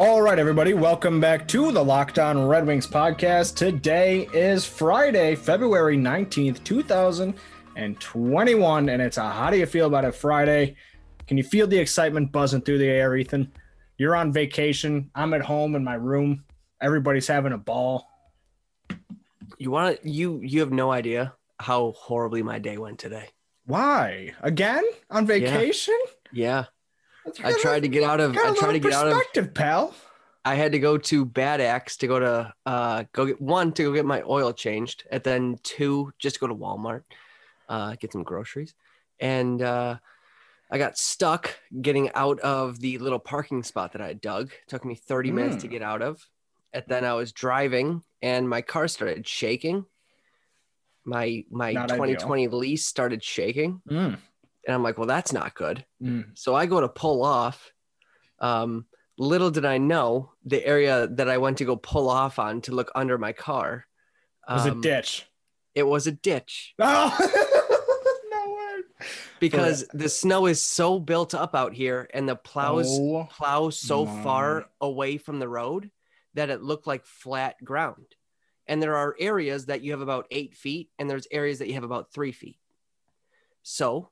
All right, everybody, welcome back to the Locked On Red Wings podcast. Today is Friday, February 19th, 2021, and it's a how do you feel about it Friday? Can you feel the excitement buzzing through the air, Ethan? You're on vacation. I'm at home in my room. Everybody's having a ball. You want to you you have no idea how horribly my day went today. Why? Again? On vacation? Yeah. I tried to get out of I tried to get out of perspective, pal. I had to go to Bad Axe to go to uh go get one to go get my oil changed and then two just to go to Walmart uh get some groceries and uh I got stuck getting out of the little parking spot that I dug. took me 30 minutes to Mm. get out of. And then I was driving and my car started shaking. My my Not ideal. 2020 lease started shaking. Mm, And I'm like, well, that's not good. mm. So I go to pull off. Um, little did I know the area that I went to go pull off on to look under my car. It was a um, ditch. It was a ditch Oh, no way. because the snow is so built up out here and the plows Oh, plow so my. far away from the road that it looked like flat ground. And there are areas that you have about eight feet, and there's areas that you have about three feet. So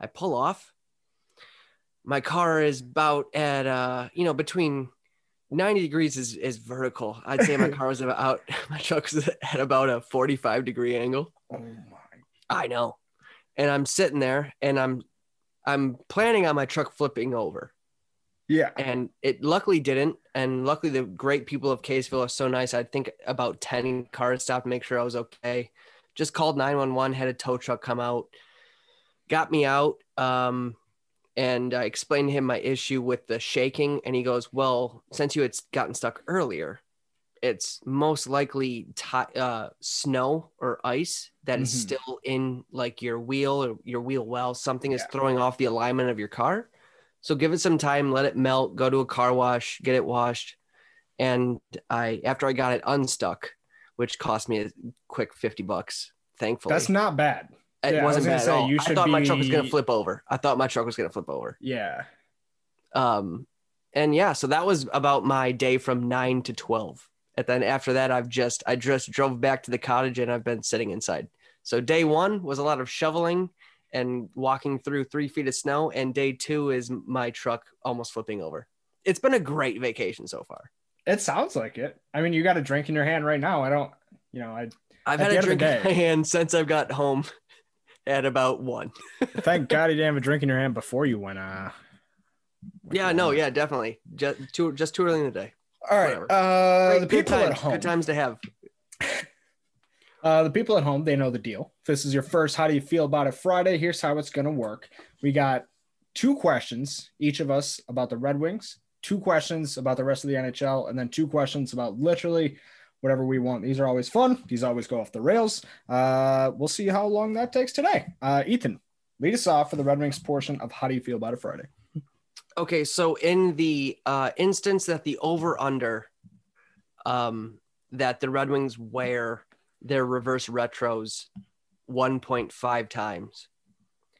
I pull off. My car is about at uh, you know, between 90 degrees is, is vertical. I'd say my car was about my truck was at about a 45 degree angle. oh my. I know. And I'm sitting there and I'm I'm planning on my truck flipping over Yeah. and it luckily didn't. And luckily, the great people of Caseville are so nice. I think about 10 cars stopped to make sure I was okay. Just called 911, had a tow truck come out, got me out. Um, and I explained to him my issue with the shaking. And he goes, Well, since you had gotten stuck earlier, it's most likely ti- uh, snow or ice that is Mhm. still in like your wheel or your wheel well. Something is throwing off the alignment of your car. So give it some time, let it melt, go to a car wash, get it washed. And I, after I got it unstuck, which cost me a quick 50 bucks, thankfully. That's not bad. It yeah, was wasn't gonna bad say, at all. you I should thought my truck was gonna flip over. I thought my truck was going to flip over. Yeah. Um, and yeah, so that was about my day from nine to 12. And then after that, I've just, I just drove back to the cottage and I've been sitting inside. So day one was a lot of shoveling and walking through three feet of snow. And day two is my truck almost flipping over. It's been a great vacation so far. It sounds like it. I mean, you got a drink in your hand right now. I don't, you know, I I've had a end of the drink in my hand since I've got home at about one. thank God you didn't have a drink in your hand before you went. Uh, went Yeah, no, yeah, definitely. Just too, just too early in the day. All right. whatever. Uh, Great- the people times, at home. Good times to have. Uh, the people at home, they know the deal. If this is your first, how do you feel about it Friday? Here's how it's going to work. We got two questions, each of us, about the Red Wings, two questions about the rest of the NHL, and then two questions about literally whatever we want. These are always fun. These always go off the rails. Uh, we'll see how long that takes today. Uh, Ethan, lead us off for the Red Wings portion of how do you feel about a Friday? Okay, so in the uh, instance that the over under um, that the Red Wings wear their reverse retros 1.5 times,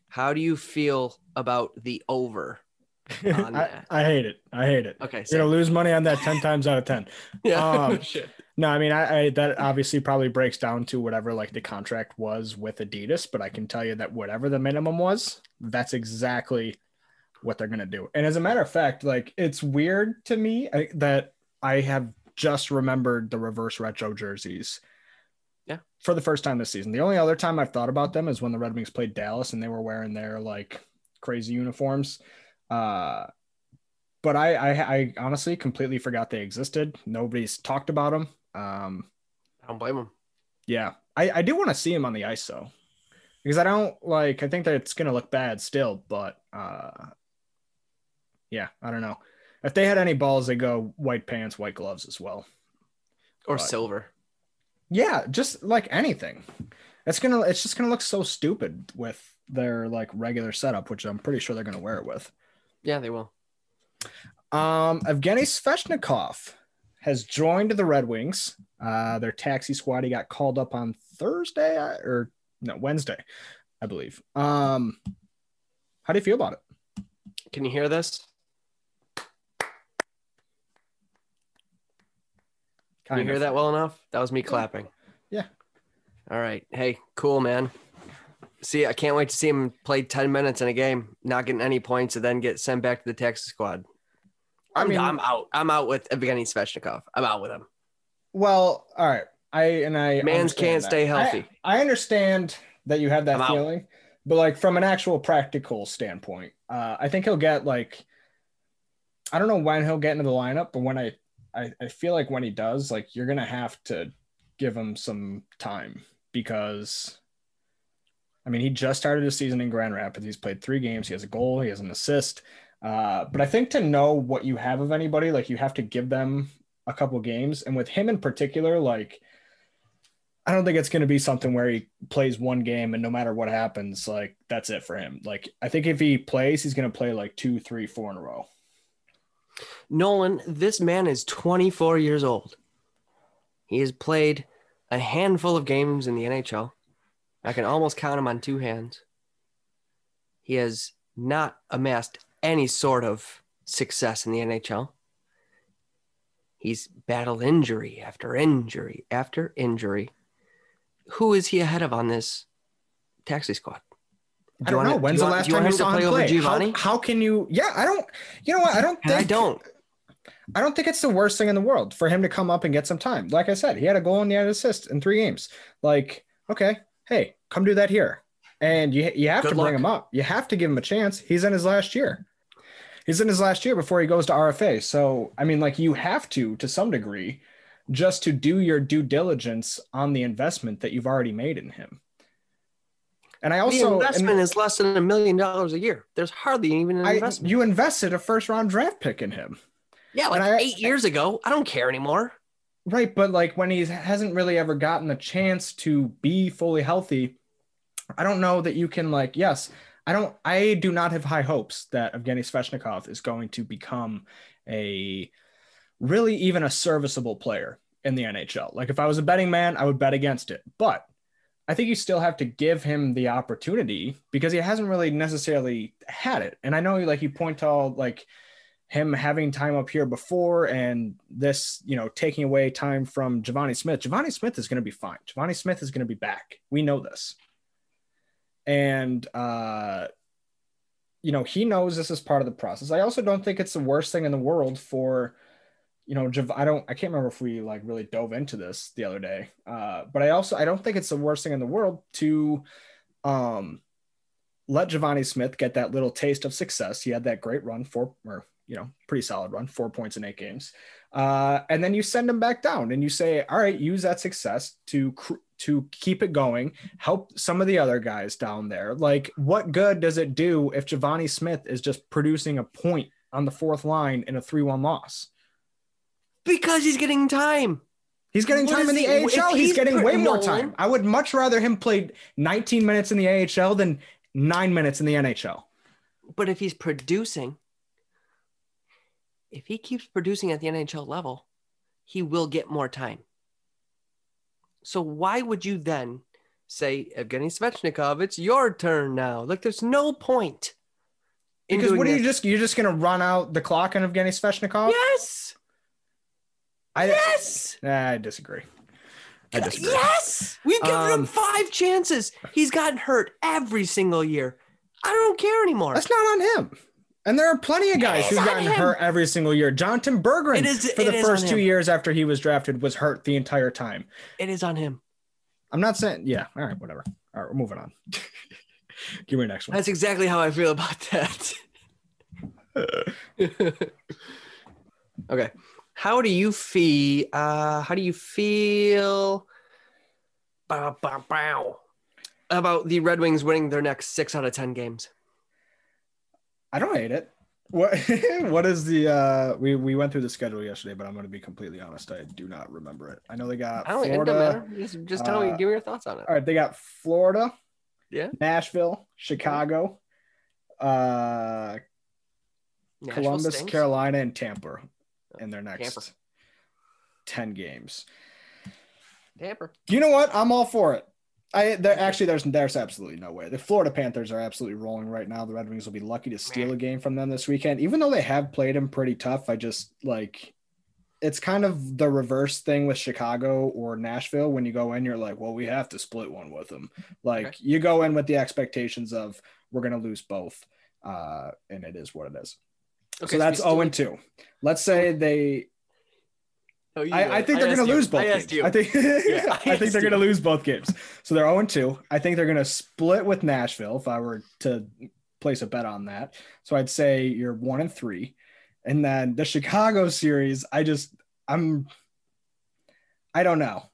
how do you feel about the over? On I, that. I hate it. I hate it. Okay, You're gonna lose money on that 10 times out of 10. yeah, um, shit. No, I mean, I, I that obviously probably breaks down to whatever like the contract was with Adidas, but I can tell you that whatever the minimum was, that's exactly what they're gonna do. And as a matter of fact, like it's weird to me uh, that I have just remembered the reverse retro jerseys. Yeah. For the first time this season. The only other time I've thought about them is when the Red Wings played Dallas and they were wearing their like crazy uniforms. Uh but I, I I honestly completely forgot they existed. Nobody's talked about them. Um, I don't blame him. yeah, I, I do want to see him on the ice though, because I don't like. I think that it's gonna look bad still, but uh, yeah, I don't know. If they had any balls, they go white pants, white gloves as well. Or Right. silver. Yeah, just like anything. It's gonna it's just gonna look so stupid with their like regular setup, which I'm pretty sure they're gonna wear it with. Yeah, they will. Um, Evgeny Svechnikov has joined the Red Wings. Uh, their taxi squad. He got called up on Thursday or no Wednesday, I believe. Um, how do you feel about it? Can you hear this? Can you hear that well enough? That was me clapping. Yeah. All right. Hey, cool, man. See, I can't wait to see him play 10 minutes in a game, not getting any points, and then get sent back to the taxi squad. I I'm, mean- I'm out. I'm out with Evgeny Svechnikov. I'm out with him. Well, all right. I and I Mans can't that. stay healthy. I, I understand that you have that I'm out. feeling, but like from an actual practical standpoint, uh, I think he'll get like I don't know when he'll get into the lineup, but when I, I I feel like when he does, like you're gonna have to give him some time because I mean he just started his season in Grand Rapids. He's played three games. He has a goal. He has an assist. Uh, but I think to know what you have of anybody, like you have to give them a couple games. And with him in particular, like I don't think it's going to be something where he plays one game and no matter what happens, like that's it for him. Like I think if he plays, he's going to play like two, three, four in a row. Nolan, this man is 24 years old. He has played a handful of games in the NHL. I can almost count him on two hands. He has not amassed any sort of success in the NHL. He's battled injury after injury after injury. Who is he ahead of on this taxi squad? I Do you don't wanna- know. When's you the last do you time want you saw him play? Givani? How, how can you? Yeah, I don't. You know what? I don't think I don't. I don't think it's the worst thing in the world for him to come up and get some time. Like I said, he had a goal and he had an assist in three games. Like, okay, hey, come do that here. And you you have Good to bring luck. him up. You have to give him a chance. He's in his last year. He's in his last year before he goes to RFA. So I mean, like you have to, to some degree, just to do your due diligence on the investment that you've already made in him. And I the also investment is less than a million dollars a year. There's hardly even an I, investment. you invested a first round draft pick in him. yeah, like and I- eight years ago. I don't care anymore. Right, but like when he hasn't really ever gotten the chance to be fully healthy, I don't know that you can like. Yes, I don't. I do not have high hopes that Evgeny Svechnikov is going to become a really even a serviceable player in the NHL. Like if I was a betting man, I would bet against it. But I think you still have to give him the opportunity because he hasn't really necessarily had it. And I know like you point to all like him having time up here before and this, you know, taking away time from Givani Smith. Givani Smith is going to be fine. Givani Smith is going to be back. We know this. And, uh, you know, he knows this is part of the process. I also don't think it's the worst thing in the world for, you know, Giv- I don't, I can't remember if we like really dove into this the other day. Uh, but I also, I don't think it's the worst thing in the world to, um, let Givani Smith get that little taste of success. He had that great run, for or you know, pretty solid run, four points in eight games. Uh, and then you send him back down and you say, all right, use that success to cr- to keep it going, help some of the other guys down there. Like, what good does it do if Givani Smith is just producing a point on the fourth line in a three-one loss? Because he's getting time. He's getting What time in the he- AHL. He's, he's getting way more time. I would much rather him play 19 minutes in the AHL than nine minutes in the NHL. But if he's producing, if he keeps producing at the NHL level, he will get more time. So why would you then say, Evgeny Svechnikov, it's your turn now? Like, there's no point. Because what are you just you're just gonna run out the clock on Evgeny Svechnikov? Yes. I, yes. Nah, I disagree. I disagree. Yes. We've given Um, him five chances. He's gotten hurt every single year. I don't care anymore. That's not on him. And there are plenty of guys who've gotten hurt every single year. Jonatan Berggren, It is- for the first two years after he was drafted, was hurt the entire time. It is on him. I'm not saying, yeah, all right, whatever. All right, we're moving on. Give me the next one. That's exactly how I feel about that. okay. How do you feel? Uh, how do you feel bow, bow, bow, about the Red Wings winning their next six out of 10 games? I don't hate it. What what is the uh we we went through the schedule yesterday, but I'm gonna be completely honest, I do not remember it. I know they got I don't. Florida. matter. Just, just tell me. uh, Give me your thoughts on it. All right, they got Florida, Yeah. Nashville, Chicago, uh Nashville Columbus, stinks. Carolina, and Tampa in their next Tampa. 10 games. Tampa. You know what? I'm all for it. I there actually there's there's absolutely no way. The Florida Panthers are absolutely rolling right now. The Red Wings will be lucky to steal a game from them this weekend. Even though they have played them pretty tough, I just like it's kind of the reverse thing with Chicago or Nashville when you go in you're like, well, we have to split one with them. Like Okay. you go in with the expectations of we're going to lose both. Uh and it is what it is. Okay, so that's we 0 and 2. Let's say they Oh, you I. I think they're going to lose both I games. you. I think I I think they're going to lose both games. So they're 0 2. I think they're going to split with Nashville if I were to place a bet on that. So I'd say you're 1 and 3. And then the Chicago series, I just I'm I don't know.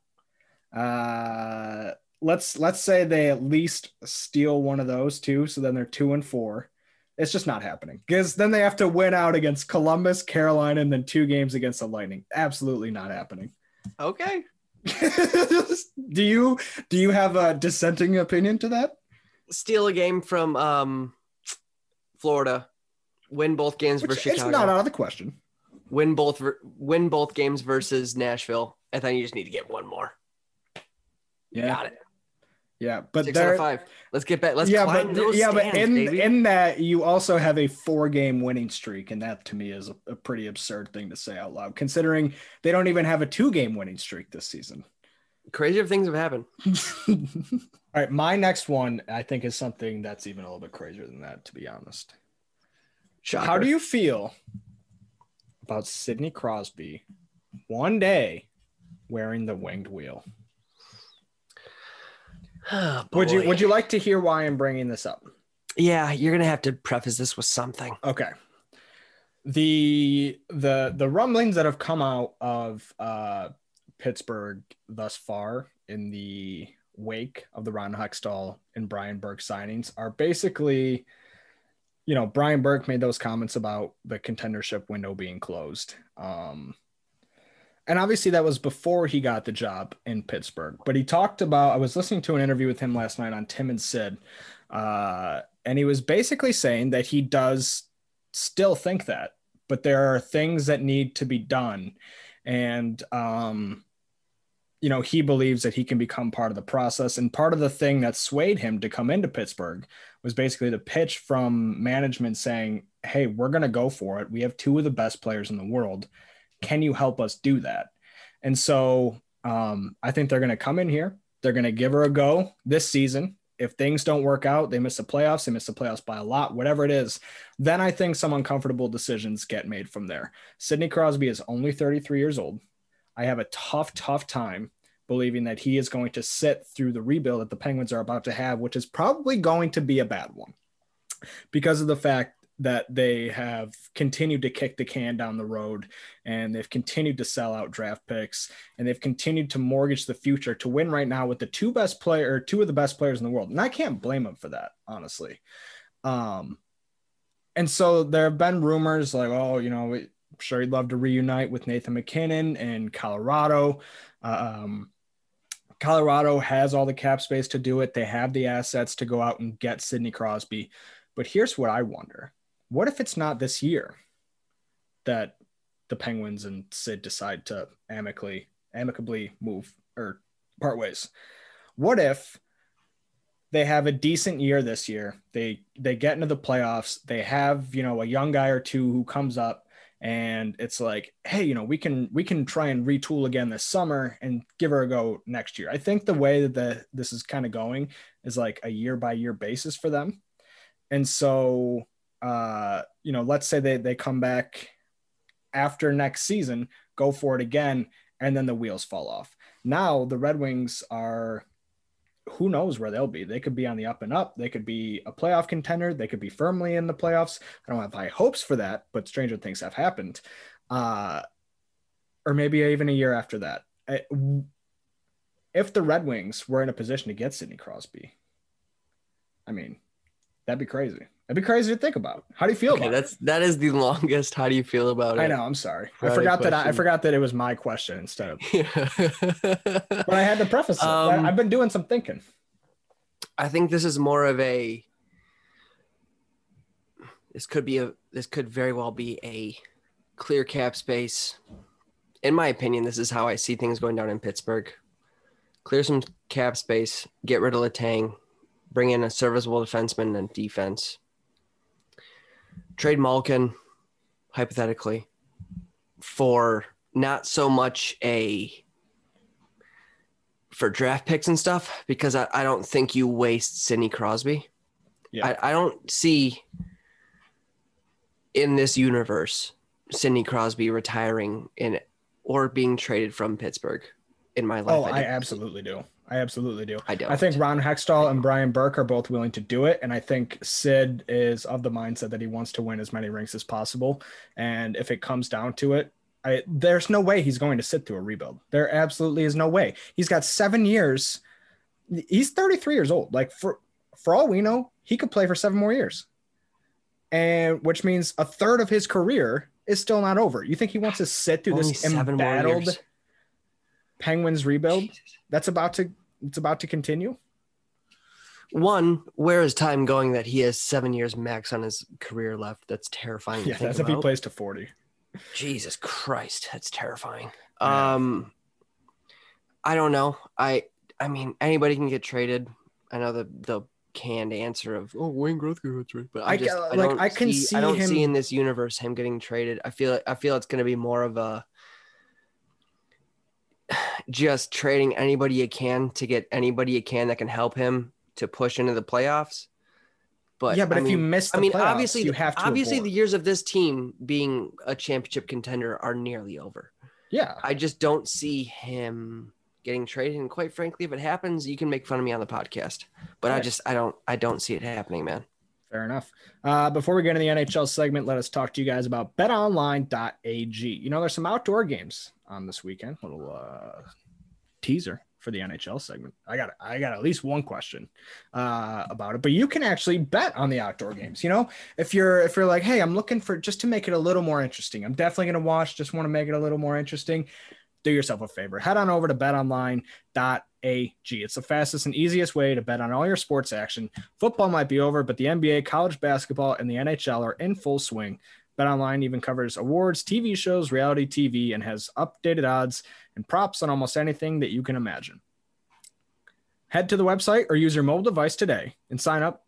Uh let's let's say they at least steal one of those two so then they're 2 and 4. It's just not happening because then they have to win out against Columbus, Carolina, and then two games against the Lightning. Absolutely not happening. Okay. do you do you have a dissenting opinion to that? Steal a game from um, Florida. Win both games Which versus it's Chicago. not out of the question. win both. Win both games versus Nashville. And then you just need to get one more. Yeah. Got it. Yeah, but Six out of five. Let's get back. Let's yeah, climb but yeah, but in baby. in that you also have a four game winning streak, and that to me is a, a pretty absurd thing to say out loud, considering they don't even have a two game winning streak this season. Crazier things have happened. All right, my next one I think is something that's even a little bit crazier than that, to be honest. Shocker. How do you feel about Sidney Crosby one day wearing the winged wheel? Oh, Would you would you like to hear why I'm bringing this up? Yeah, you're gonna have to preface this with something. Okay. The the the rumblings that have come out of uh Pittsburgh thus far in the wake of the Ron Hextall and Brian Burke signings are basically you know, Brian Burke made those comments about the contendership window being closed. Um and obviously that was before he got the job in Pittsburgh. But he talked about I was listening to an interview with him last night on Tim and Sid. Uh and he was basically saying that he does still think that, but there are things that need to be done. And, um, you know, he believes that he can become part of the process. And part of the thing that swayed him to come into Pittsburgh was basically the pitch from management saying, Hey, we're going to go for it. We have two of the best players in the world. Can you help us do that? And so um, I think they're going to come in here. They're going to give her a go this season. If things don't work out, they miss the playoffs, they miss the playoffs by a lot, whatever it is, then I think some uncomfortable decisions get made from there. Sidney Crosby is only 33 years old. I have a tough, tough time believing that he is going to sit through the rebuild that the Penguins are about to have, which is probably going to be a bad one because of the fact that they have continued to kick the can down the road and they've continued to sell out draft picks and they've continued to mortgage the future to win right now with the two best player two of the best players in the world. And i can't blame them for that honestly. Um and so there have been rumors like oh you know I'm sure he'd love to reunite with nathan mackinnon in colorado. Um colorado has all the cap space to do it. They have the assets to go out and get sidney crosby. But here's what i wonder what if it's not this year that the Penguins and Sid decide to amicably amicably move or part ways? What if they have a decent year this year? They they get into the playoffs. They have you know a young guy or two who comes up, and it's like, hey, you know, we can we can try and retool again this summer and give her a go next year. I think the way that the, this is kind of going is like a year by year basis for them, and so uh, you know, let's say they they come back after next season, go for it again, and then the wheels fall off. Now the Red Wings are who knows where they'll be. They could be on the up and up. They could be a playoff contender. They could be firmly in the playoffs. I don't have high hopes for that, but stranger things have happened. Uh, or maybe even a year after that. If the Red Wings were in a position to get Sidney Crosby, I mean, that'd be crazy. That'd be crazy to think about. How do you feel Okay, about that's that is the longest. How do you feel about it? it? I know. I'm sorry. I Friday forgot that. I, I forgot that it was my question instead of. Yeah. But I had to preface it. Um, I- I've been doing some thinking. I think this is more of a. This could be a. This could very well be a clear cap space. In my opinion, this is how I see things going down in Pittsburgh. Clear some cap space, get rid of Letang, bring in a serviceable defenseman and defense. Trade Malkin, hypothetically, for not so much a for draft picks and stuff because I, I don't think you waste Sidney Crosby. Yeah. I, I don't see in this universe Sidney Crosby retiring in or being traded from Pittsburgh in my life. Oh, I don't- absolutely do. I absolutely do. I don't. I think Ron Hextall and Brian Burke are both willing to do it. And I think Sid is of the mindset that he wants to win as many rings as possible. And if it comes down to it, I, there's no way he's going to sit through a rebuild. There absolutely is no way. He's got seven years. He's 33 years old. Like for for all we know, he could play for seven more years. And which means a third of his career is still not over. You think he wants to sit through Only this seven more embattled years. Penguins rebuild? Jesus. that's about to it's about to continue One, where is time going that he has seven years max on his career left? That's terrifying. yeah that's if he plays to 40 Jesus Christ, that's terrifying. Yeah. Um, I don't know. I I mean, anybody can get traded. I know the the canned answer of oh Wayne Gretzky got traded, but I, just I like, don't I can see, see I don't see him- in this universe him getting traded. I feel I feel it's going to be more of a just trading anybody you can to get anybody you can that can help him to push into the playoffs. But yeah but I if you miss the I mean, playoffs, obviously, you have to obviously, avoid. the years of this team being a championship contender are nearly over. yeah I just don't see him getting traded. And quite frankly, if it happens, you can make fun of me on the podcast. But I just, I don't, I don't see it happening, man. Fair enough. Uh, before we get into the nhl segment let us talk to you guys about betonline.ag you know there's some outdoor games on this weekend. Little uh, teaser for the nhl segment. I got i got at least one question uh, about it but you can actually bet on the outdoor games. You know if you're if you're like hey i'm looking for just to make it a little more interesting i'm definitely going to watch just want to make it a little more interesting do yourself a favor. Head on over to betonline.ag it's the fastest and easiest way to bet on all your sports action. Football might be over but the nba college basketball and the nhl are in full swing. Betonline even covers awards tv shows reality tv and has updated odds and props on almost anything that you can imagine. Head to the website or use your mobile device today and sign up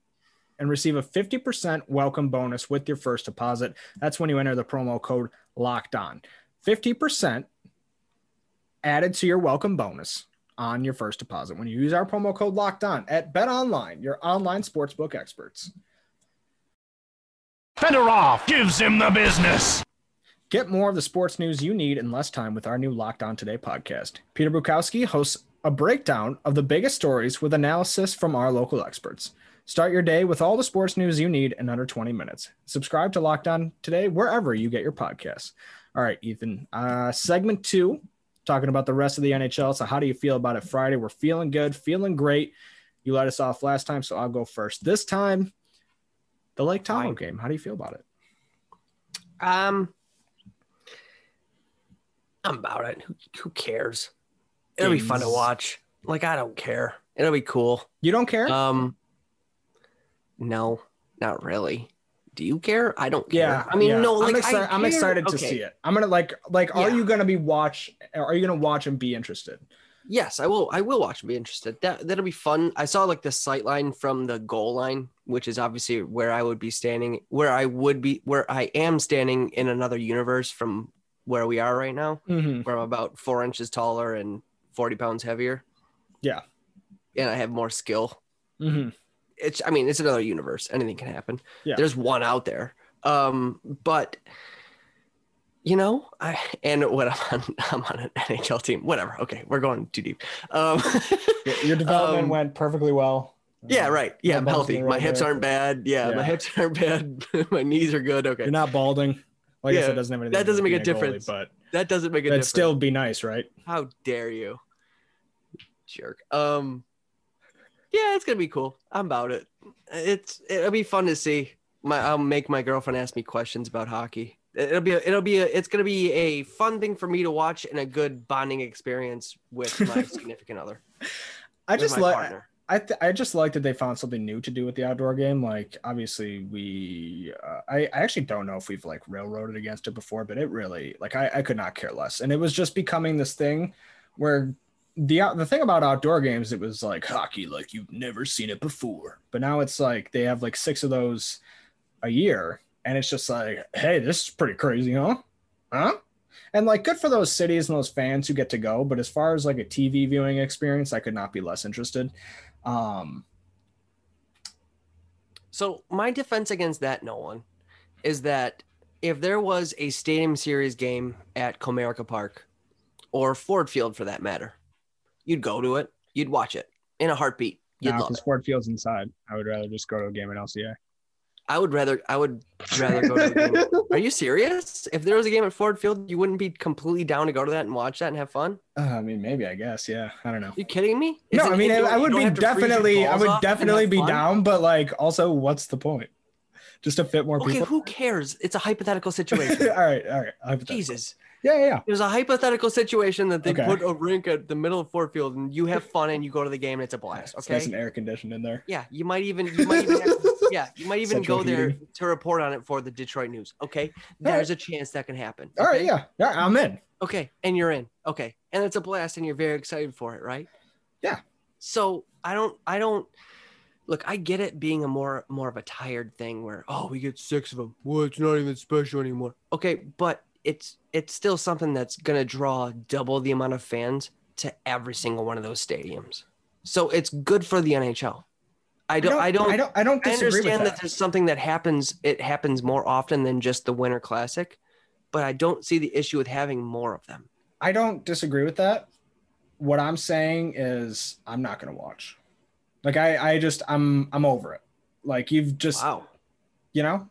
and receive a 50% welcome bonus with your first deposit. That's when you enter the promo code locked on. 50% added to your welcome bonus on your first deposit when you use our promo code locked on at Bet Online, your online sportsbook experts. Fedorov gives him the business. Get more of the sports news you need in less time with our new Locked On Today podcast. Peter Bukowski hosts a breakdown of the biggest stories with analysis from our local experts. Start your day with all the sports news you need in under 20 minutes. Subscribe to Locked On Today wherever you get your podcasts. All right, Ethan. Uh, segment two, talking about the rest of the NHL. So, how do you feel about it Friday? We're feeling good, feeling great. You let us off last time, so I'll go first. This time, the Lake Tahoe game. How do you feel about it? Um, I'm about it. Who, who cares? It'll be fun to watch. Like I don't care. It'll be cool. You don't care? Um, no, not really. Do you care? I don't care. Yeah, I mean, yeah. no. Like I'm, exci- I'm excited to Okay. see it. I'm gonna like, like, are Yeah. you gonna be watch? Are you gonna watch and be interested? Yes, I will. I will watch and be interested. That that'll be fun. I saw like the sight line from the goal line, which is obviously where I would be standing, where I would be, where I am standing in another universe from where we are right now, Mm-hmm. where I'm about four inches taller and 40 pounds heavier. Yeah. And I have more skill. Mm-hmm. It's, I mean, it's another universe. Anything can happen. Yeah. There's one out there. Um, but you know, I and what I'm on, I'm on an NHL team. Whatever. Okay, we're going too deep. Um, Your development um, went perfectly well. Yeah, right. Yeah, No I'm healthy. My hips aren't bad. Yeah, Yeah. my hips aren't bad. my knees are good. Okay, You're not balding. Well, I guess it doesn't have anything. that doesn't make a being goalie, difference. but that doesn't make a that'd difference. still be nice, right? How dare you, jerk? Um, yeah, it's gonna be cool. I'm about it. It's it'll be fun to see. My, I'll make my girlfriend ask me questions about hockey. It'll be, a, it'll be, a, it's gonna be a fun thing for me to watch and a good bonding experience with my significant other. I just like. I th- I just like that they found something new to do with the outdoor game. Like obviously we uh, I I actually don't know if we've like railroaded against it before, but it really like I I could not care less. And it was just becoming this thing where the the thing about outdoor games it was like hockey like you've never seen it before. But now it's like they have like 6 of those a year and it's just like hey, this is pretty crazy, huh? Huh? And like good for those cities and those fans who get to go, but as far as like a TV viewing experience, I could not be less interested. Um, So my defense against that, Nolan, is that if there was a Stadium Series game at Comerica Park or Ford Field for that matter, you'd go to it, you'd watch it in a heartbeat. You'd now, love because it. Ford Field's inside, I would rather just go to a game at LCA. I would rather I would rather go to a game. Are you serious? If there was a game at Ford Field, you wouldn't be completely down to go to that and watch that and have fun? Uh, I mean, maybe I guess, yeah. I don't know. you kidding me? No, Is it I mean, I. I would be have to freeze your definitely, I would off and have definitely be fun? down, but like, also, what's the point? Just to fit more Okay, people. who cares? It's a hypothetical situation. all right, all right. Jesus. Yeah, yeah, yeah. There's a hypothetical situation that they Okay. put a rink at the middle of Ford Field and you have fun and you go to the game and it's a blast. Okay. nice and air conditioned in there. Yeah, you might even you might even yeah you might even Central go there to report on it for the Detroit News. Okay, there's a chance that can happen. All right, yeah, yeah. I'm in. Okay, and you're in. Okay, and it's a blast, and you're very excited for it, right? Yeah. So I don't I don't look. I get it being a more more of a tired thing where oh we get six of them. Well, it's not even special anymore. Okay, but it's it's still something that's gonna draw double the amount of fans to every single one of those stadiums. So it's good for the NHL. I don't I don't I don't. I don't I understand that. that. there's something that happens. It happens more often than just the Winter Classic, but I don't see the issue with having more of them. I don't disagree with that. What I'm saying is, I'm not gonna watch. Like, I, I just, I'm, I'm over it. Like, you've just, Wow, you know,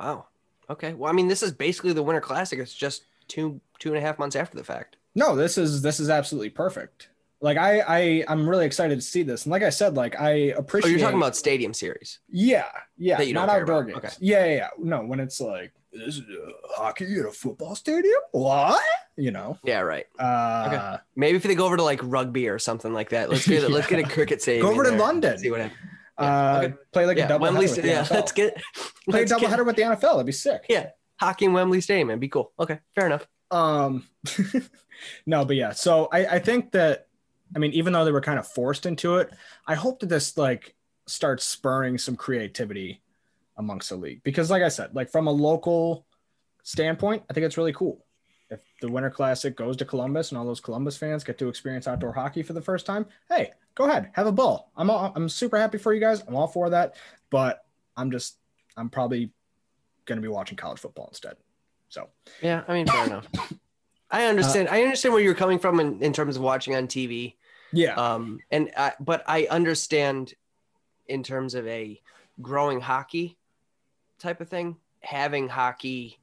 wow. Okay. Well, I mean, this is basically the Winter Classic. It's just two two and a half months after the fact. no this is this is absolutely perfect like i i i'm really excited to see this and like i said like i Oh, appreciate you're talking about Stadium Series. yeah yeah That you not outdoor games Okay. yeah, yeah yeah no when it's like this is a hockey at a football stadium what you know Yeah, right. uh Maybe if they go over to like rugby or something like that. Let's get let's get a cricket stadium. Go over to there. London. See what happens. Yeah, uh okay. play like a double Wembley. header with Sta- the yeah, NFL. let's get play a let's double get header with the NFL that'd be sick Yeah. hockey in Wembley Stadium. It'd be cool. Okay, fair enough. um no but yeah so i i think that i mean even though they were kind of forced into it i hope that this like starts spurring some creativity amongst the league. Because like i said like from a local standpoint i think it's really cool. If the winter classic goes to columbus and all those columbus fans get to experience outdoor hockey for the first time hey go ahead have a ball. I'm all, i'm super happy for you guys. I'm all for that. But i'm just i'm probably going to be watching college football instead. So. Yeah, I mean, fair enough. I understand. I understand where you're coming from in, in terms of watching on TV. yeah. Um, and I, but I understand in terms of a growing hockey type of thing, having hockey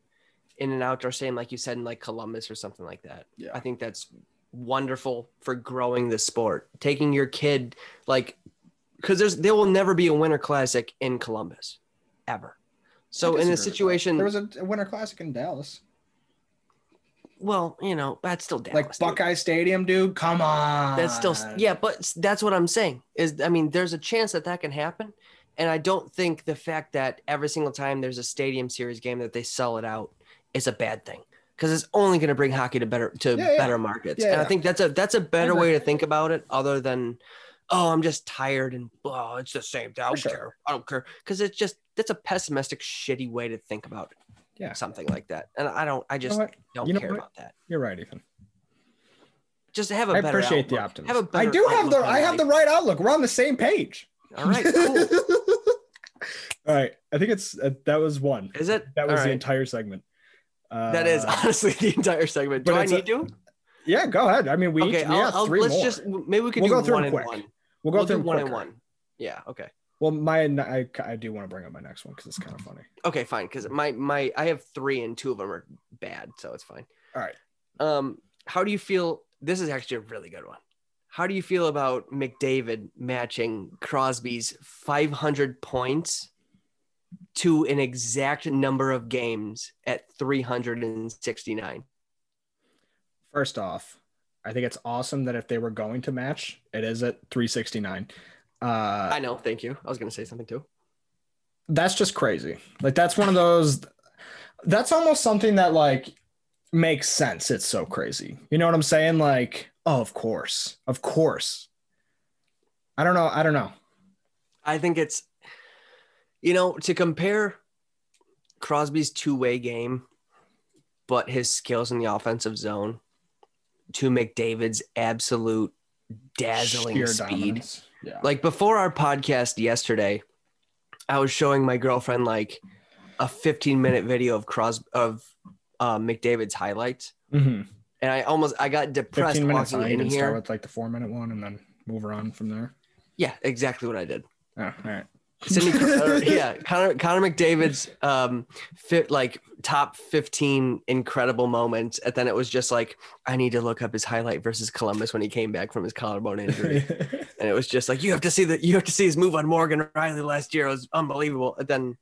in an outdoor stadium, like you said, in like Columbus or something like that. Yeah. I think that's wonderful for growing the sport. Taking your kid, like, because there's there will never be a Winter Classic in Columbus, ever. So in a situation, there was a, winter classic in Dallas, well, you know, that's still Dallas, like dude. Buckeye Stadium, dude. Come on, That's still yeah, but that's what I'm saying. Is I mean, there's a chance that that can happen, and I don't think the fact that every single time there's a Stadium Series game that they sell it out is a bad thing because it's only going to bring hockey to better to Yeah, yeah. better markets. Yeah, and I think that's a that's a better way to think about it, other than oh, I'm just tired and oh, it's the same. I don't sure. care. I don't care because it's just that's a pessimistic, shitty way to think about Yeah. something like that, and I don't. I You know just don't You know care what? about that. You're right, Ethan. Just have a I better. appreciate the outlook. optimism. Have a I do have the I have the right outlook. We're on the same page. All right, cool. All right, I think it's uh, that was one. Is it? That was All the right. entire segment. Uh, That is honestly the entire segment. Do but I it's a- need to? Yeah, go ahead. I mean, we Okay, each, we I'll, have I'll, three let's more. just maybe we could We'll do go through one them and quick. one. we'll go We'll through do them one and quicker. one. Yeah. Okay. Well, my I, I do want to bring up my next one because it's kind of funny. Okay. Fine. Because my my I have three and two of them are bad, so it's fine. All right. Um, how do you feel? This is actually a really good one. How do you feel about McDavid matching Crosby's 500 points to an exact number of games at 369. First off, I think it's awesome that if they were going to match, it is at 369. Uh, I know. Thank you. I was going to say something too. that's just crazy. Like that's one of those. That's almost something that like makes sense. It's so crazy. You know what I'm saying? Like, oh, of course, of course. I don't know. I don't know. I think it's, you know, to compare Crosby's two way game, but his skills in the offensive zone to McDavid's absolute dazzling Sheer speed. dominance. Yeah. Like before our podcast yesterday, I was showing my girlfriend like a 15 minute video of Crosby of uh, McDavid's highlights, Mhm. and I almost I got depressed 15 minutes. walking I in didn't start with like the four minute one and then move on from there. Yeah, exactly what I did. Oh, all right. Yeah, Connor, Connor McDavid's um, fit like top 15 incredible moments. And then it was just like, I need to look up his highlight versus Columbus when he came back from his collarbone injury. and it was just like, you have to see that, you have to see his move on Morgan Rielly last year. It was unbelievable. And then,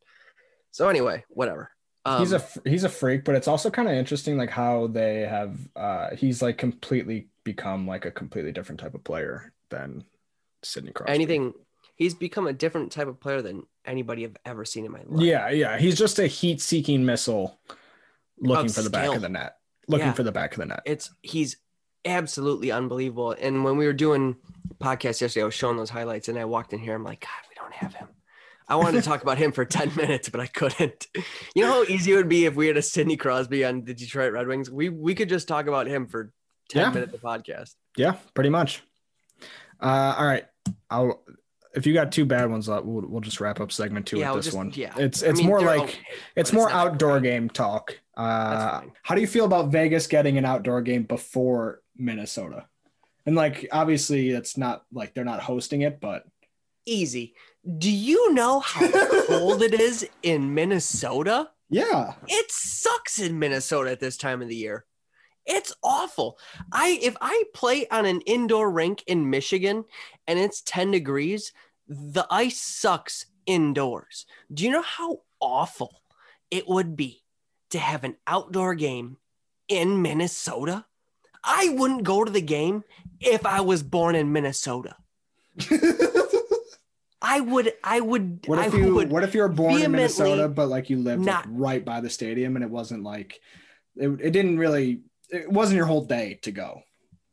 so anyway, whatever. Um, he's a he's a freak, but it's also kind of interesting like how they have uh he's like completely become like a completely different type of player than Sidney Crosby. anything. He's become a different type of player than anybody I've ever seen in my life. Yeah, yeah. He's just a heat seeking missile looking Of for the back of the net. Looking Yeah. for the back of the net. it's he's absolutely unbelievable. And when we were doing podcast yesterday, I was showing those highlights, and I walked in here. I'm like, God, we don't have him. I wanted to talk about him for 10 minutes, but I couldn't. You know how easy it would be if we had a Sidney Crosby on the Detroit Red Wings? We we could just talk about him for 10 Yeah. minutes of podcast. Yeah, pretty much. Uh all right. I'll if you got two bad ones, uh, we'll, we'll just wrap up segment two Yeah, with this just- one. yeah. It's I it's mean, more like okay, it's more not outdoor game talk. Uh, how do you feel about Vegas getting an outdoor game before Minnesota? And like, obviously, it's not like they're not hosting it, but Easy. Do you know how cold it is in Minnesota? yeah, It sucks in Minnesota at this time of the year. It's awful. I if I play on an indoor rink in Michigan and it's 10 degrees, the ice sucks indoors. Do you know how awful it would be to have an outdoor game in Minnesota? I wouldn't go to the game if I was born in Minnesota. I would I would what if you what if you were born in Minnesota, but like you lived like, right by the stadium, and it wasn't like it, it didn't really it wasn't your whole day to go.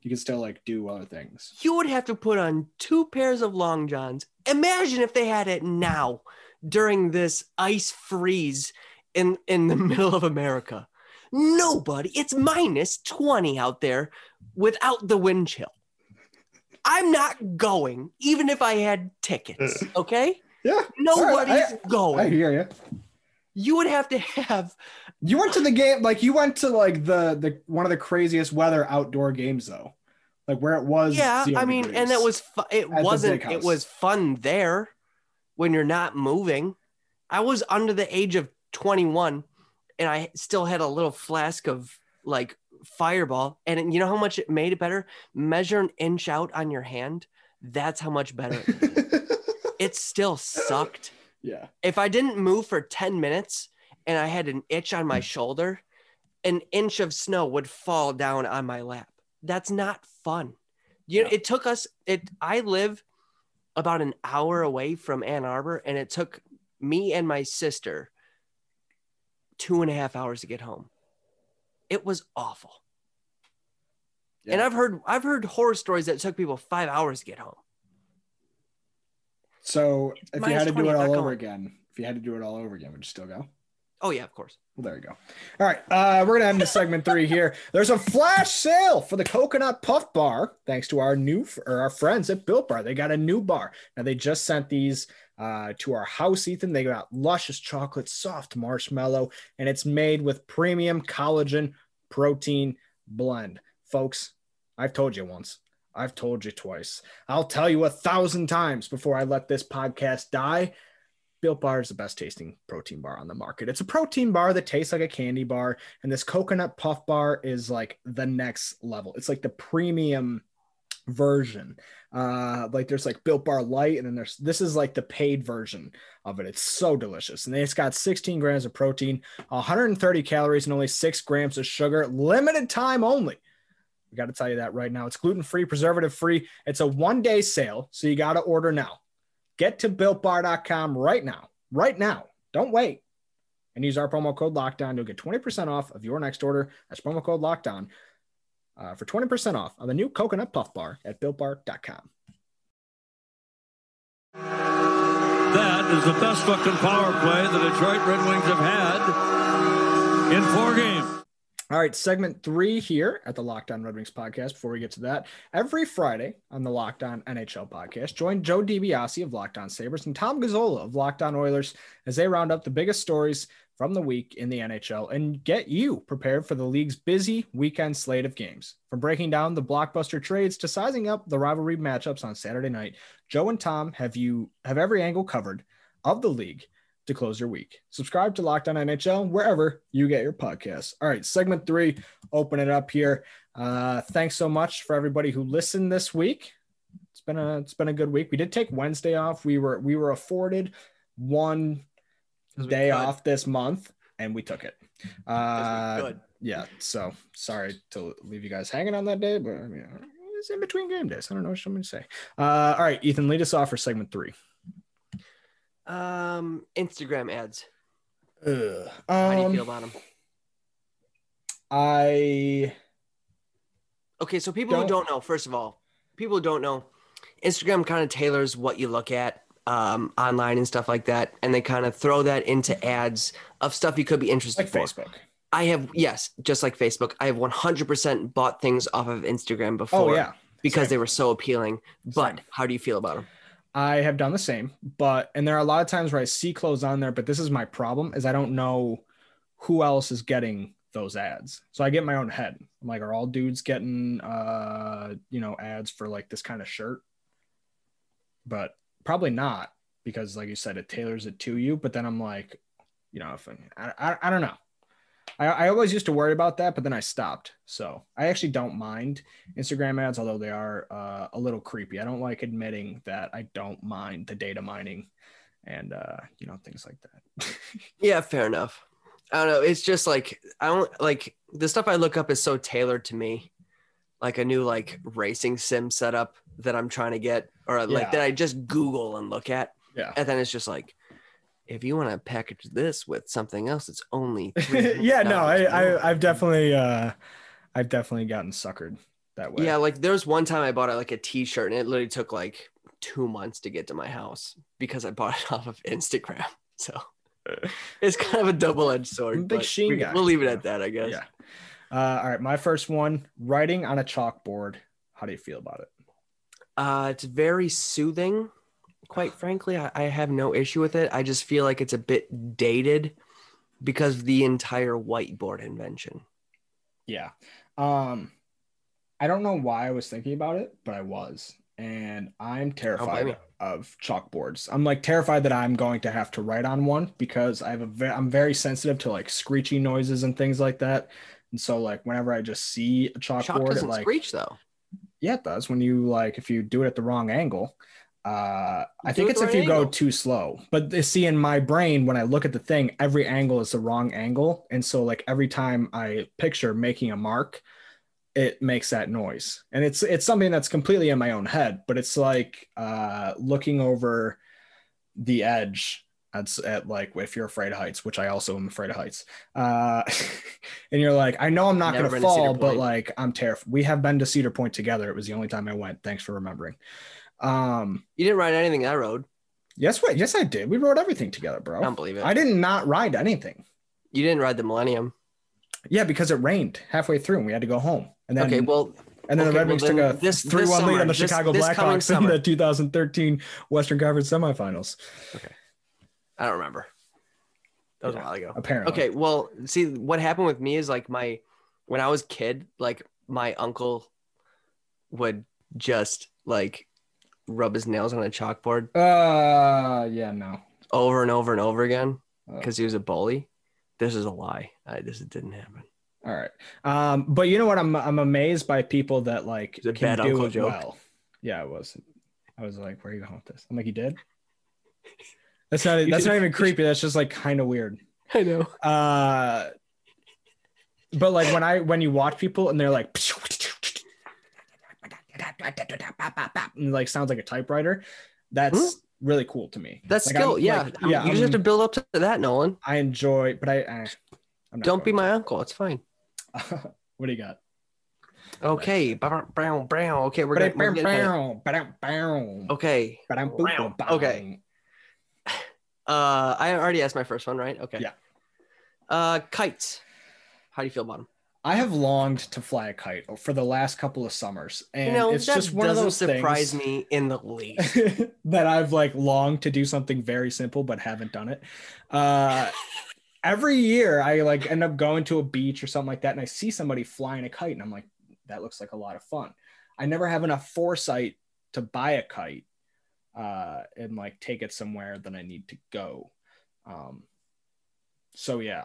You could still like do other things. you would have to put on two pairs of long johns. Imagine if they had it now during this ice freeze in in the middle of America. Nobody. It's minus 20 out there without the wind chill. I'm not going even if I had tickets, mm. okay? Yeah, Nobody's I- I going. hear you. You would have to have You went to the game, like you went to like the the one of the craziest weather outdoor games though, like where it was. yeah i mean and it was fu- it wasn't it was fun there when you're not moving i was under the age of 21 and i still had a little flask of like fireball and you know how much it made it better measure an inch out on your hand that's how much better it it. still sucked yeah. if I didn't move for 10 minutes and I had an itch on my hmm. shoulder, an inch of snow would fall down on my lap. That's not fun. You know, it took us it I live about an hour away from Ann Arbor, and it took me and my sister two and a half hours to get home. It was awful. And I've heard I've heard horror stories that took people five hours to get home. So if you had to do it all over going. again, if you had to do it all over again, would you still go? Oh yeah, of course. Well, there you go. All right, uh, we're gonna end the segment three here. There's a flash sale for the Coconut Puff Bar, thanks to our new or our friends at Built Bar. They got a new bar. Now they just sent these uh, to our house, Ethan. They got luscious chocolate, soft marshmallow, and it's made with premium collagen protein blend. Folks, I've told you once. I've told you twice. I'll tell you a thousand times before I let this podcast die. Built Bar is the best tasting protein bar on the market. It's a protein bar that tastes like a candy bar, and this coconut puff bar is like the next level. It's like the premium version. Uh, like there's like Built Bar Light, and then there's this is like the paid version of it. It's so delicious, and it's got 16 grams of protein, 130 calories, and only six grams of sugar. Limited time only. We got to tell you that right now. It's gluten free, preservative free. It's a one day sale, so you got to order now. Get to builtbar.com right now. Right now. Don't wait. And use our promo code lockdown. You'll get 20% off of your next order. That's promo code lockdown uh, for 20% off on the new coconut puff bar at builtbar.com. That is the best fucking power play the Detroit Red Wings have had in four games. All right, segment three here at the Locked On Red Wings podcast. Before we get to that, every Friday on the Locked On NHL podcast, join Joe DiBiase of Locked On Sabres and Tom Gazzola of Locked On Oilers as they round up the biggest stories from the week in the NHL and get you prepared for the league's busy weekend slate of games. From breaking down the blockbuster trades to sizing up the rivalry matchups on Saturday night, Joe and Tom have you have every angle covered of the league to close your week. Subscribe to Locked On NHL wherever you get your podcasts. All right, segment three, open it up here. Uh, thanks so much for everybody who listened this week. It's been a it's been a good week. We did take Wednesday off. We were we were afforded one day off this month, and we took it. Uh, Good. yeah. So sorry to leave you guys hanging on that day, but I mean it's in between game days. I don't know what I'm going to say. Uh, all right, Ethan, lead us off for segment three. Um, Instagram ads. How do you Um, feel about them? I Okay, so people don't- who don't know, first of all, people who don't know, Instagram kind of tailors what you look at um, online and stuff like that, and they kind of throw that into ads of stuff you could be interested like for. Facebook. I have yes, just like Facebook, I have 100% bought things off of Instagram before. Oh yeah, because same. they were so appealing. But Same. how do you feel about them? I have done the same, but and there are a lot of times where I see clothes on there, but this is my problem is I don't know who else is getting those ads. So I get my own head. I'm like, are all dudes getting uh, you know, ads for like this kind of shirt? But probably not because like you said, it tailors it to you. But then I'm like, you know, if I, I, I don't know. I, I always used to worry about that, but then I stopped. So I actually don't mind Instagram ads, although they are uh, a little creepy. I don't like admitting that I don't mind the data mining and uh, you know things like that. Yeah, fair enough. I don't know. It's just like I don't like the stuff I look up is so tailored to me. Like a new like racing sim setup that I'm trying to get, or like Yeah. that I just Google and look at, yeah. and then it's just like, if you want to package this with something else, it's only yeah, no, I, I I've definitely uh I've definitely gotten suckered that way. Yeah, like there was one time I bought like a T-shirt, and it literally took like two months to get to my house because I bought it off of Instagram. So it's kind of a double-edged sword. Big Shein guy, We'll leave it at that, I guess. Yeah. Uh, all right, my first one, writing on a chalkboard. How do you feel about it? Uh, it's very soothing. Quite frankly, I, I have no issue with it. I just feel like it's a bit dated because of the entire whiteboard invention. Yeah. Um I don't know why I was thinking about it, but I was. And I'm terrified you. of chalkboards. I'm like terrified that I'm going to have to write on one because I have a ve- I'm very sensitive to like screeching noises and things like that. And so like whenever I just see a chalkboard, it doesn't like screech though. yeah, it does when you like if you do it at the wrong angle. Uh, I think it it's if you go too slow. But they see in my brain when I look at the thing, every angle is the wrong angle, and so like every time I picture making a mark, it makes that noise, and it's it's something that's completely in my own head. But it's like uh, looking over the edge. That's at like if you're afraid of heights, which I also am afraid of heights. Uh, and you're like, I know I'm not Never going to been to Cedar fall, but like I'm terrified. We have been to Cedar Point together. It was the only time I went. Thanks for remembering. Um, You didn't ride anything I rode. yes, wait, yes, I did. We rode everything together, bro. I don't believe it. I did not ride anything. You didn't ride the Millennium. Yeah, because it rained halfway through and we had to go home. And then, okay, well, and then okay, the Red well Wings took a this- 3 1 lead on the this- Chicago this Blackhawks in the 2013 Western Conference semifinals, Okay, I don't remember. That was Yeah. a while ago. apparently. Okay, well, see what happened with me is like my when I was kid, like my uncle would just like rub his nails on a chalkboard Uh, yeah, no. over and over and over again because he was a bully. This is a lie. I, this didn't happen. All right. Um, but you know what? I'm I'm amazed by people that like can bad do uncle it joke. well. Yeah, it was. I was like, where are you going with this? I'm like, you did? That's not that's not even creepy. That's just like kind of weird. I know. Uh but like when I when you watch people and they're like and like sounds like a typewriter, that's really cool to me. That's Like, skill. I'm, yeah. like, I'm- yeah. you just have to build up to that, Nolan. I enjoy, but I, I I'm not Don't be my uncle. It's fine. what do you got? Okay. Brown, brown, brown. Okay, we're gonna. We're getting there. Okay. Okay. Uh, I already asked my first one, right? Okay. Yeah. Uh, kites. How do you feel about them? I have longed to fly a kite for the last couple of summers, and you know, it's just one of doesn't those surprise things me in the least. that I've like longed to do something very simple but haven't done it. Uh, every year, I like end up going to a beach or something like that, and I see somebody flying a kite, and I'm like, that looks like a lot of fun. I never have enough foresight to buy a kite uh, and like take it somewhere that I need to go. Um, so yeah,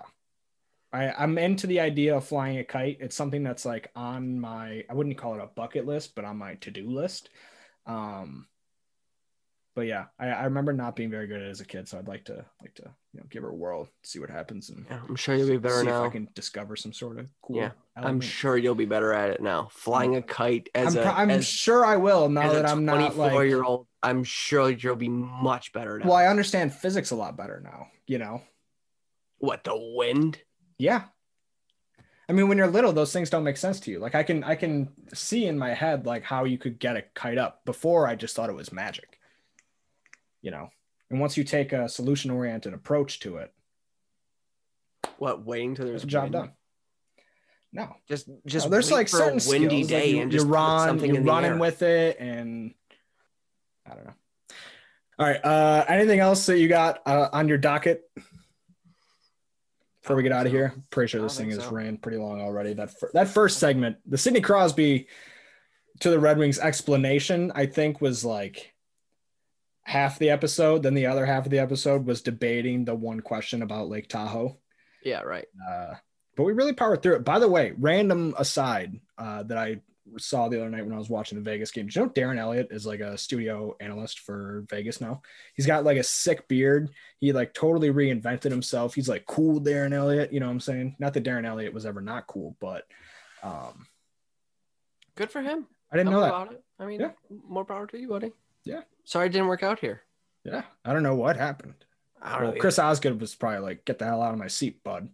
I, I'm into the idea of flying a kite. It's something that's like on my I wouldn't call it a bucket list, but on my to-do list. Um but yeah, I, I remember not being very good at it as a kid, so I'd like to like to you know give it a whirl, see what happens and Yeah, I'm sure you'll be better see if I can discover some sort of cool. Yeah, I'm sure you'll be better at it now. Flying a kite as I'm, a I'm as, sure I will now that I'm not 24 like year old. I'm sure you'll be much better now. well, I understand physics a lot better now, you know. What the wind? Yeah. I mean, when you're little, those things don't make sense to you. Like I can I can see in my head like how you could get a kite up. Before I just thought it was magic. You know. And once you take a solution oriented approach to it, What waiting till there's a job wind? done. No. Just just No, there's like certain windy skills, like, day you, and you just run, you're in the running with it, and I don't know. All right. Uh, anything else that you got uh, on your docket before we get out of here? Pretty sure this thing has so. ran pretty long already. That fir- that first segment, the Sidney Crosby to the Red Wings explanation, I think was like half the episode. Then the other half of the episode was debating the one question about Lake Tahoe. Yeah, right. Uh, but we really powered through it. By the way, random aside uh, that I saw the other night when I was watching the Vegas game. Do you know Darren Eliot is like a studio analyst for Vegas now? He's got like a sick beard. He like totally reinvented himself. He's like cool Darren Eliot. You know what I'm saying? Not that Darren Eliot was ever not cool, but um, Good for him. I didn't know that. about it. I mean, Yeah. more power to you, buddy. Yeah. Sorry it didn't work out here. Yeah, I don't know what happened. I don't Well, know. Chris Osgood was probably like, "Get the hell out of my seat, bud."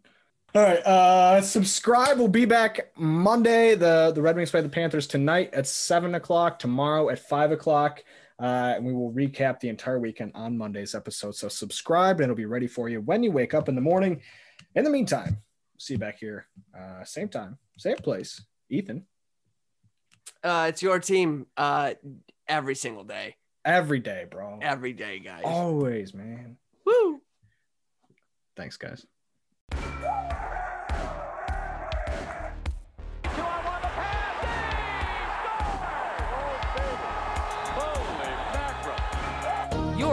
All right, uh, subscribe. We'll be back Monday. the The Red Wings play the Panthers tonight at seven o'clock. Tomorrow at five o'clock, uh, and we will recap the entire weekend on Monday's episode. So subscribe, and it'll be ready for you when you wake up in the morning. In the meantime, see you back here, uh, same time, same place. Ethan, Uh, it's your team. Uh, every single day, every day, bro. every day, guys. Always, man. Woo! Thanks, guys.